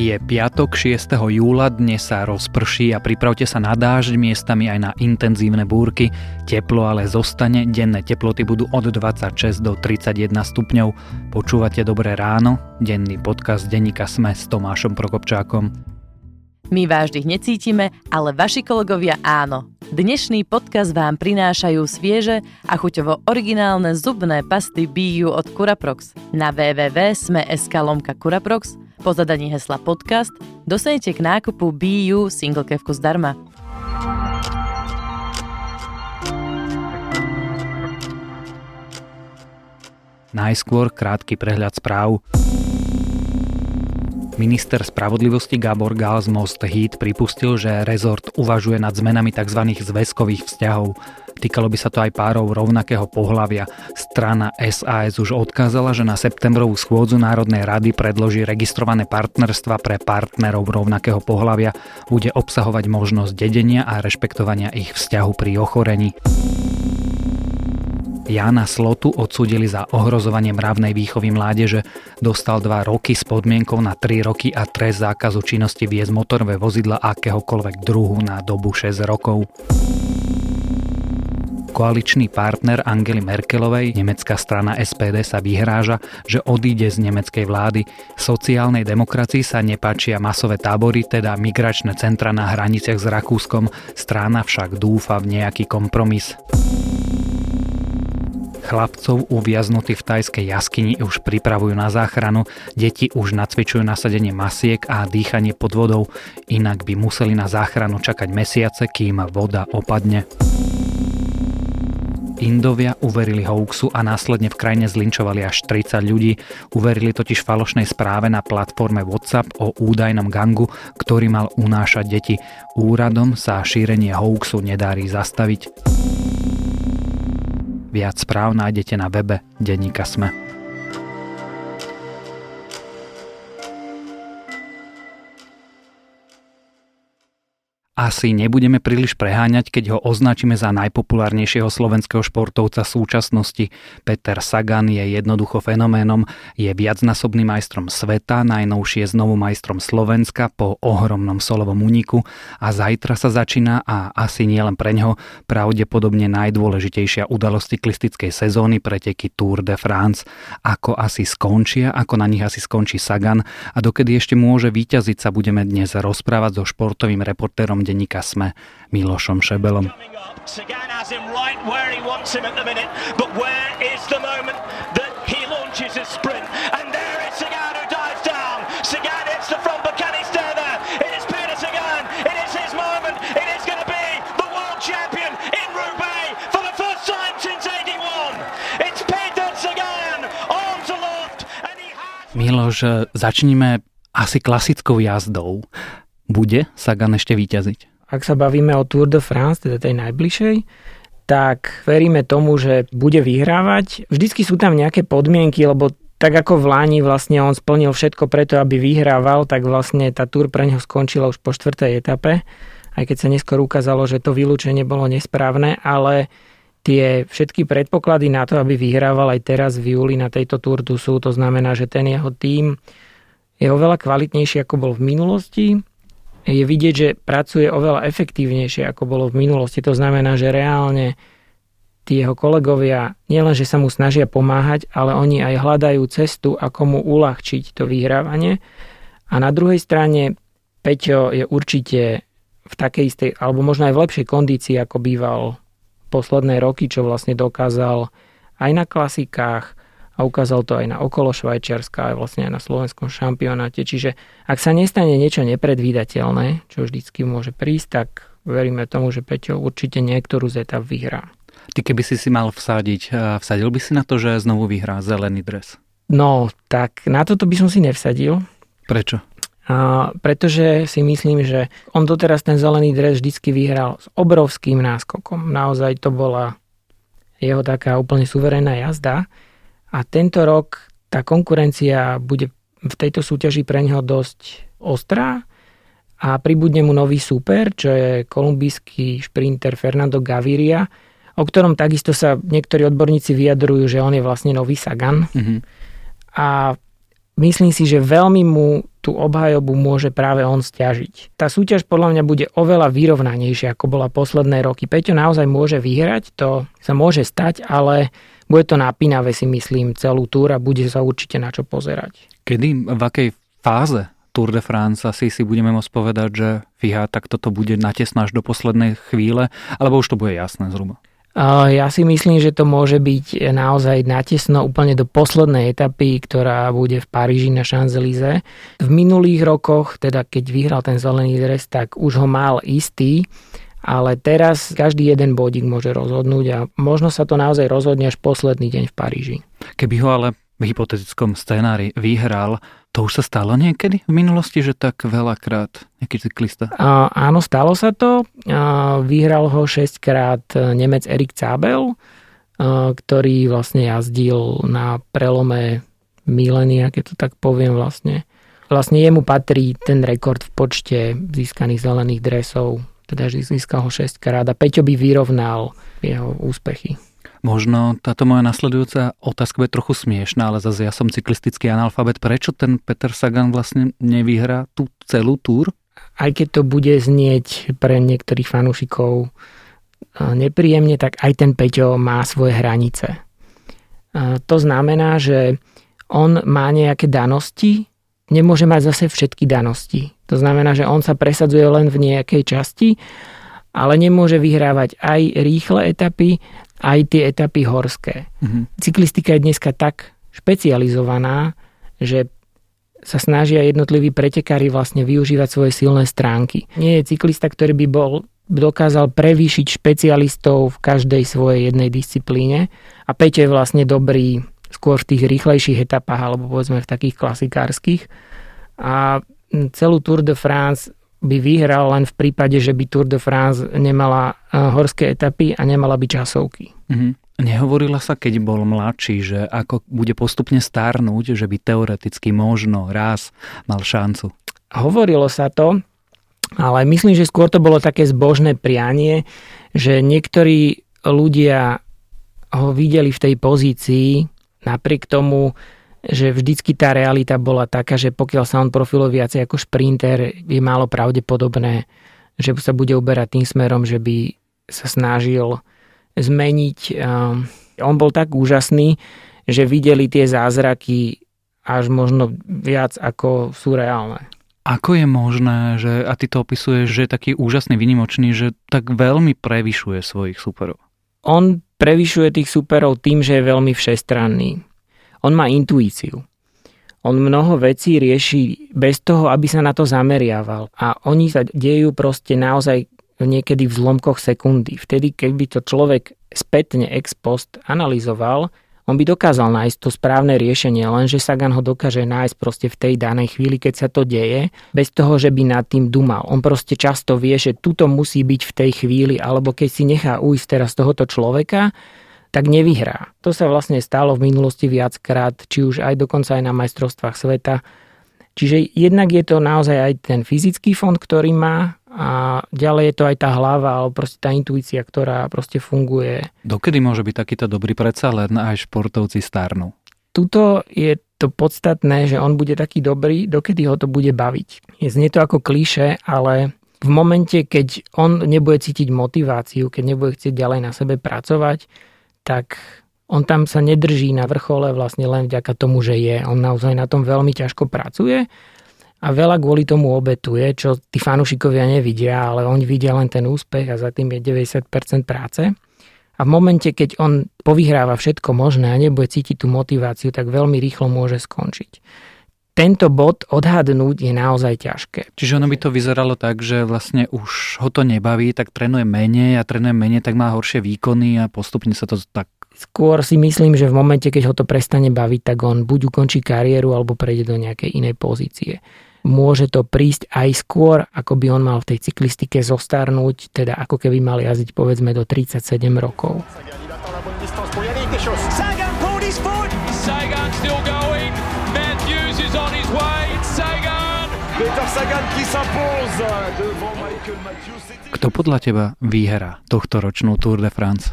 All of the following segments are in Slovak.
Je piatok 6. júla, dnes sa rozprší a pripravte sa na dážď, miestami aj na intenzívne búrky. Teplo ale zostane, denné teploty budú od 26 do 31 stupňov. Počúvate Dobré ráno, denný podcast denníka Sme s Tomášom Prokopčákom. My vždy necítime, ale vaši kolegovia áno. Dnešný podcast vám prinášajú svieže a chuťovo originálne zubné pasty BU od Curaprox. Na www.sme.sk lomka Curaprox po zadaní hesla podcast dostanete k nákupu BU single kevku zdarma. Najskôr krátky prehľad správ. Minister spravodlivosti Gabor Gals Most Heat pripustil, že rezort uvažuje nad zmenami tzv. zväzkových vzťahov. Týkalo by sa to aj párov rovnakého pohľavia. Strana SAS už odkázala, že na septembrovú schôdzu Národnej rady predloží registrované partnerstva pre partnerov rovnakého pohľavia. Bude obsahovať možnosť dedenia a rešpektovania ich vzťahu pri ochorení. Jana Slotu odsúdili za ohrozovanie mravnej výchovy mládeže. Dostal 2 roky s podmienkou na 3 roky a trest zákazu činnosti viesť motorové vozidla akéhokoľvek druhu na dobu 6 rokov. Koaličný partner Angely Merkelovej, nemecká strana SPD, sa vyhráža, že odíde z nemeckej vlády. Sociálnej demokracii sa nepáčia masové tábory, teda migračné centra na hraniciach s Rakúskom. Strana však dúfa v nejaký kompromis. Chlapcov uviaznutých v tajskej jaskyni už pripravujú na záchranu, deti už nacvičujú nasadenie masiek a dýchanie pod vodou, inak by museli na záchranu čakať mesiace, kým voda opadne. Indovia uverili hoaxu a následne v krajine zlinčovali až 30 ľudí. Uverili totiž falošnej správe na platforme WhatsApp o údajnom gangu, ktorý mal unášať deti. Úradom sa šírenie hoaxu nedarí zastaviť. Viac správ nájdete na webe Denníka Sme. Asi nebudeme príliš preháňať, keď ho označíme za najpopulárnejšieho slovenského športovca súčasnosti. Peter Sagan je jednoducho fenoménom, je viacnásobným majstrom sveta, najnovšie znovu majstrom Slovenska po ohromnom solovom úniku a zajtra sa začína a asi nielen pre ňo pravdepodobne najdôležitejšia udalosť cyklistickej sezóny preteky Tour de France. Ako asi skončia, ako na nich asi skončí Sagan a dokedy ešte môže vyťaziť sa budeme dnes rozprávať so športovým reportérom denníka SME Milošom Šebelom. Miloš, začníme asi klasickou jazdou. Bude Sagan ešte vyťaziť? Ak sa bavíme o Tour de France, teda tej najbližšej, tak veríme tomu, že bude vyhrávať. Vždycky sú tam nejaké podmienky, lebo tak ako v Láni vlastne on splnil všetko preto, aby vyhrával, tak vlastne tá Tour pre neho skončila už po štvrtej etape, aj keď sa neskôr ukázalo, že to vylúčenie bolo nesprávne, ale tie všetky predpoklady na to, aby vyhrával aj teraz v júli na tejto Tour tu sú, to znamená, že ten jeho tím je oveľa kvalitnejší, ako bol v minulosti je vidieť, že pracuje oveľa efektívnejšie, ako bolo v minulosti. To znamená, že reálne tí jeho kolegovia nielen, že sa mu snažia pomáhať, ale oni aj hľadajú cestu, ako mu uľahčiť to vyhrávanie. A na druhej strane Peťo je určite v takej istej, alebo možno aj v lepšej kondícii, ako býval posledné roky, čo vlastne dokázal aj na klasikách, a ukázal to aj na okolo Švajčiarska, aj vlastne aj na slovenskom šampionáte. Čiže ak sa nestane niečo nepredvídateľné, čo vždycky môže prísť, tak veríme tomu, že Peťo určite niektorú z etap vyhrá. Ty keby si si mal vsadiť, eh, vsadil by si na to, že znovu vyhrá zelený dres? No, tak na toto by som si nevsadil. Prečo? A, pretože si myslím, že on doteraz ten zelený dres vždycky vyhral s obrovským náskokom. Naozaj to bola jeho taká úplne suverénna jazda. A tento rok tá konkurencia bude v tejto súťaži pre neho dosť ostrá a pribudne mu nový super, čo je kolumbijský šprinter Fernando Gaviria, o ktorom takisto sa niektorí odborníci vyjadrujú, že on je vlastne nový Sagan. Mm-hmm. A myslím si, že veľmi mu tú obhajobu môže práve on stiažiť. Tá súťaž podľa mňa bude oveľa vyrovnanejšia, ako bola posledné roky. Peťo naozaj môže vyhrať, to sa môže stať, ale bude to napínavé si myslím celú túr a bude sa určite na čo pozerať. Kedy, v akej fáze Tour de France asi si budeme môcť povedať, že fíha, tak toto bude natesná až do poslednej chvíle, alebo už to bude jasné zhruba? Ja si myslím, že to môže byť naozaj natesno úplne do poslednej etapy, ktorá bude v Paríži na Champs-Élysées. V minulých rokoch, teda keď vyhral ten zelený dres, tak už ho mal istý, ale teraz každý jeden bodík môže rozhodnúť a možno sa to naozaj rozhodne až posledný deň v Paríži. Keby ho ale v hypotetickom scénári vyhral, to už sa stalo niekedy v minulosti, že tak veľakrát nejaký cyklista? A, áno, stalo sa to. A, vyhral ho 6 krát Nemec Erik Zabel, ktorý vlastne jazdil na prelome milénia, keď to tak poviem vlastne. Vlastne jemu patrí ten rekord v počte získaných zelených dresov, teda získal ho 6 krát a Peťo by vyrovnal jeho úspechy. Možno táto moja nasledujúca otázka bude trochu smiešná, ale zase ja som cyklistický analfabet. Prečo ten Peter Sagan vlastne nevyhrá tú celú túr? Aj keď to bude znieť pre niektorých fanúšikov e, nepríjemne, tak aj ten Peťo má svoje hranice. E, to znamená, že on má nejaké danosti, nemôže mať zase všetky danosti. To znamená, že on sa presadzuje len v nejakej časti, ale nemôže vyhrávať aj rýchle etapy, aj tie etapy horské. Mm-hmm. Cyklistika je dneska tak špecializovaná, že sa snažia jednotliví pretekári vlastne využívať svoje silné stránky. Nie je cyklista, ktorý by bol dokázal prevýšiť špecialistov v každej svojej jednej disciplíne a Peťo je vlastne dobrý skôr v tých rýchlejších etapách alebo povedzme v takých klasikárskych a celú Tour de France by vyhral len v prípade, že by Tour de France nemala eh, horské etapy a nemala by časovky. Mm-hmm. Nehovorila sa, keď bol mladší, že ako bude postupne stárnuť, že by teoreticky možno raz mal šancu? Hovorilo sa to, ale myslím, že skôr to bolo také zbožné prianie, že niektorí ľudia ho videli v tej pozícii napriek tomu, že vždycky tá realita bola taká, že pokiaľ sa on profiluje viacej ako šprinter, je málo pravdepodobné, že sa bude uberať tým smerom, že by sa snažil zmeniť. Ehm, on bol tak úžasný, že videli tie zázraky až možno viac ako sú reálne. Ako je možné, že, a ty to opisuješ, že je taký úžasný, vynimočný, že tak veľmi prevyšuje svojich superov? On prevyšuje tých superov tým, že je veľmi všestranný. On má intuíciu. On mnoho vecí rieši bez toho, aby sa na to zameriaval. A oni sa dejú proste naozaj niekedy v zlomkoch sekundy. Vtedy, keď by to človek spätne ex post analyzoval, on by dokázal nájsť to správne riešenie, lenže Sagan ho dokáže nájsť proste v tej danej chvíli, keď sa to deje, bez toho, že by nad tým dumal. On proste často vie, že tuto musí byť v tej chvíli, alebo keď si nechá ujsť teraz tohoto človeka, tak nevyhrá. To sa vlastne stalo v minulosti viackrát, či už aj dokonca aj na majstrovstvách sveta. Čiže jednak je to naozaj aj ten fyzický fond, ktorý má a ďalej je to aj tá hlava alebo proste tá intuícia, ktorá proste funguje. Dokedy môže byť takýto dobrý predsa len aj športovci starnú? Tuto je to podstatné, že on bude taký dobrý, dokedy ho to bude baviť. Je znie to ako klíše, ale v momente, keď on nebude cítiť motiváciu, keď nebude chcieť ďalej na sebe pracovať, tak on tam sa nedrží na vrchole vlastne len vďaka tomu, že je. On naozaj na tom veľmi ťažko pracuje a veľa kvôli tomu obetuje, čo tí fanúšikovia nevidia, ale oni vidia len ten úspech a za tým je 90% práce. A v momente, keď on povyhráva všetko možné a nebude cítiť tú motiváciu, tak veľmi rýchlo môže skončiť. Tento bod odhadnúť je naozaj ťažké. Čiže ono by to vyzeralo tak, že vlastne už ho to nebaví, tak trénuje menej a trénuje menej, tak má horšie výkony a postupne sa to tak Skôr si myslím, že v momente, keď ho to prestane baviť, tak on buď ukončí kariéru alebo prejde do nejakej inej pozície. Môže to prísť aj skôr, ako by on mal v tej cyklistike zostarnúť, teda ako keby mal jazdiť povedzme do 37 rokov. Kto podľa teba vyhrá tohto ročnú Tour de France?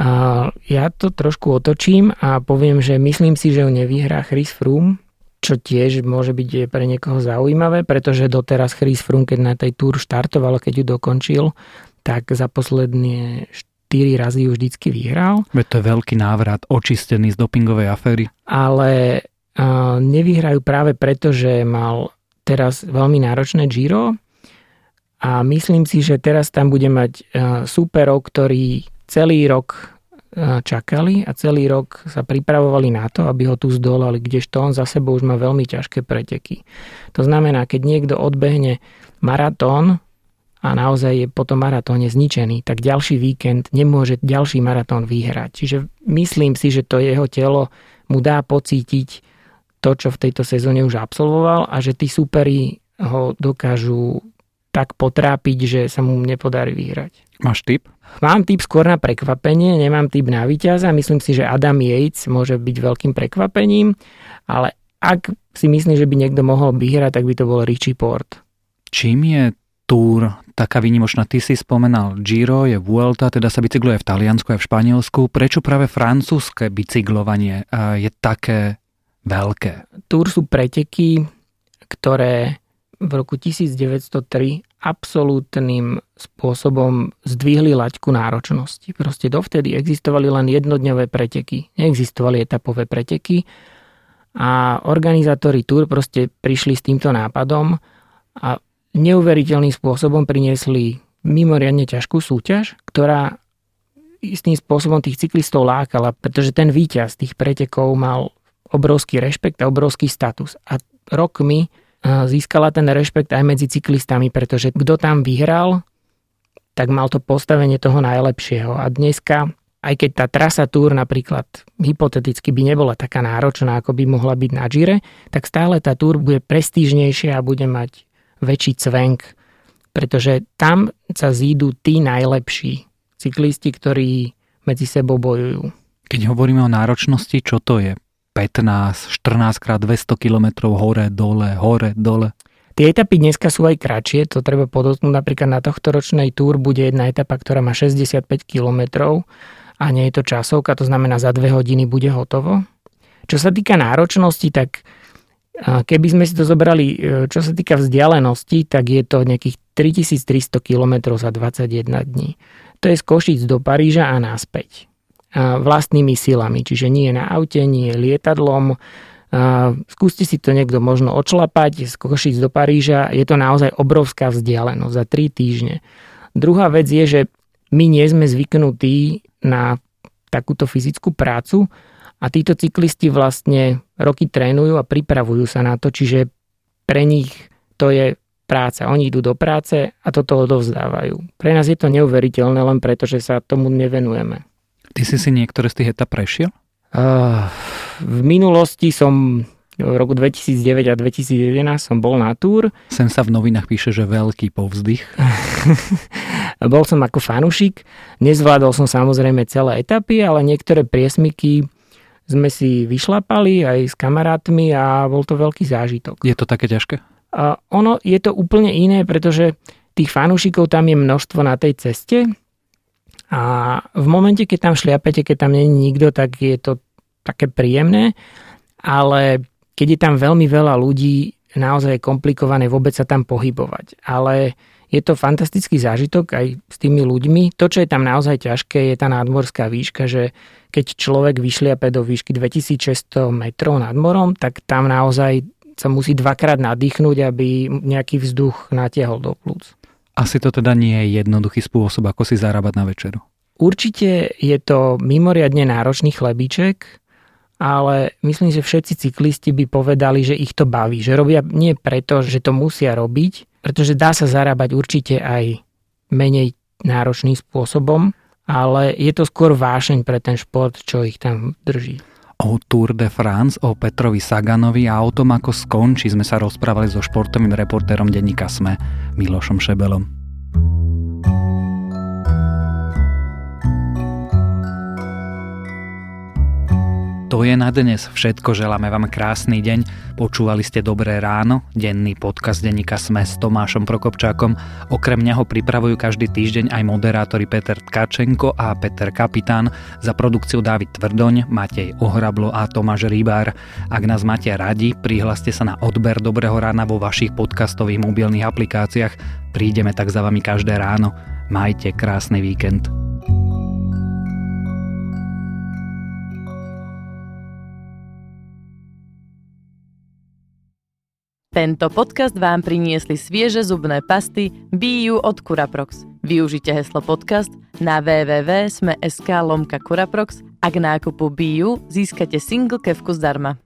A ja to trošku otočím a poviem, že myslím si, že ho nevyhrá Chris Froome, čo tiež môže byť pre niekoho zaujímavé, pretože doteraz Chris Froome, keď na tej túr štartoval, keď ju dokončil, tak za posledné 4 razy ju vždycky vyhral. Veď to je veľký návrat, očistený z dopingovej aféry. Ale uh, nevyhrajú práve preto, že mal teraz veľmi náročné Giro a myslím si, že teraz tam bude mať uh, superov, ktorí celý rok čakali a celý rok sa pripravovali na to, aby ho tu zdolali, kdežto on za sebou už má veľmi ťažké preteky. To znamená, keď niekto odbehne maratón a naozaj je po tom maratóne zničený, tak ďalší víkend nemôže ďalší maratón vyhrať. Čiže myslím si, že to jeho telo mu dá pocítiť to, čo v tejto sezóne už absolvoval a že tí superi ho dokážu tak potrápiť, že sa mu nepodarí vyhrať. Máš tip? Mám tip skôr na prekvapenie, nemám tip na víťaza. Myslím si, že Adam Yates môže byť veľkým prekvapením, ale ak si myslím, že by niekto mohol vyhrať, tak by to bol Richie Port. Čím je Tour taká výnimočná? Ty si spomenal Giro, je Vuelta, teda sa bicykluje v Taliansku a v Španielsku. Prečo práve francúzske bicyklovanie je také veľké? Tour sú preteky, ktoré v roku 1903 absolútnym spôsobom zdvihli laťku náročnosti. Proste dovtedy existovali len jednodňové preteky. Neexistovali etapové preteky a organizátori túr proste prišli s týmto nápadom a neuveriteľným spôsobom priniesli mimoriadne ťažkú súťaž, ktorá istým spôsobom tých cyklistov lákala, pretože ten víťaz tých pretekov mal obrovský rešpekt a obrovský status. A rokmi získala ten rešpekt aj medzi cyklistami, pretože kto tam vyhral, tak mal to postavenie toho najlepšieho. A dneska, aj keď tá trasa Tour napríklad hypoteticky by nebola taká náročná, ako by mohla byť na Gire, tak stále tá Tour bude prestížnejšia a bude mať väčší cvenk, pretože tam sa zídu tí najlepší cyklisti, ktorí medzi sebou bojujú. Keď hovoríme o náročnosti, čo to je? 15, 14 krát 200 km hore, dole, hore, dole. Tie etapy dneska sú aj kratšie, to treba podotknúť. Napríklad na tohto ročnej túr bude jedna etapa, ktorá má 65 km a nie je to časovka, to znamená za dve hodiny bude hotovo. Čo sa týka náročnosti, tak keby sme si to zobrali, e, čo sa týka vzdialenosti, tak je to nejakých 3300 km za 21 dní. To je z Košic do Paríža a naspäť vlastnými silami, čiže nie na aute, nie lietadlom. Skúste si to niekto možno odšlapať z Košic do Paríža, je to naozaj obrovská vzdialenosť za 3 týždne. Druhá vec je, že my nie sme zvyknutí na takúto fyzickú prácu a títo cyklisti vlastne roky trénujú a pripravujú sa na to, čiže pre nich to je práca. Oni idú do práce a toto odovzdávajú. Pre nás je to neuveriteľné len preto, že sa tomu nevenujeme. Ty si si niektoré z tých etap prešiel? Uh, v minulosti som v roku 2009 a 2011 som bol na túr. Sem sa v novinách píše, že veľký povzdych. bol som ako fanušik, nezvládol som samozrejme celé etapy, ale niektoré priesmiky sme si vyšlapali aj s kamarátmi a bol to veľký zážitok. Je to také ťažké? Uh, ono je to úplne iné, pretože tých fanúšikov tam je množstvo na tej ceste a v momente, keď tam šliapete, keď tam nie je nikto, tak je to také príjemné, ale keď je tam veľmi veľa ľudí, naozaj je komplikované vôbec sa tam pohybovať. Ale je to fantastický zážitok aj s tými ľuďmi. To, čo je tam naozaj ťažké, je tá nadmorská výška, že keď človek vyšliape do výšky 2600 metrov nad morom, tak tam naozaj sa musí dvakrát nadýchnuť, aby nejaký vzduch natiahol do plúc. Asi to teda nie je jednoduchý spôsob, ako si zarábať na večeru. Určite je to mimoriadne náročný chlebíček, ale myslím, že všetci cyklisti by povedali, že ich to baví. Že robia nie preto, že to musia robiť, pretože dá sa zarábať určite aj menej náročným spôsobom, ale je to skôr vášeň pre ten šport, čo ich tam drží o Tour de France, o Petrovi Saganovi a o tom, ako skončí, sme sa rozprávali so športovým reportérom denníka SME, Milošom Šebelom. To je na dnes všetko, želáme vám krásny deň. Počúvali ste Dobré ráno, denný podcast denníka Sme s Tomášom Prokopčákom. Okrem neho pripravujú každý týždeň aj moderátori Peter Tkačenko a Peter Kapitán, za produkciu Dávid Tvrdoň, Matej Ohrablo a Tomáš Rybár. Ak nás máte radi, prihláste sa na odber Dobrého rána vo vašich podcastových mobilných aplikáciách. Prídeme tak za vami každé ráno. Majte krásny víkend. Tento podcast vám priniesli svieže zubné pasty BU od Curaprox. Využite heslo podcast na www.sme.sk lomka Curaprox a k nákupu BU získate single kevku zdarma.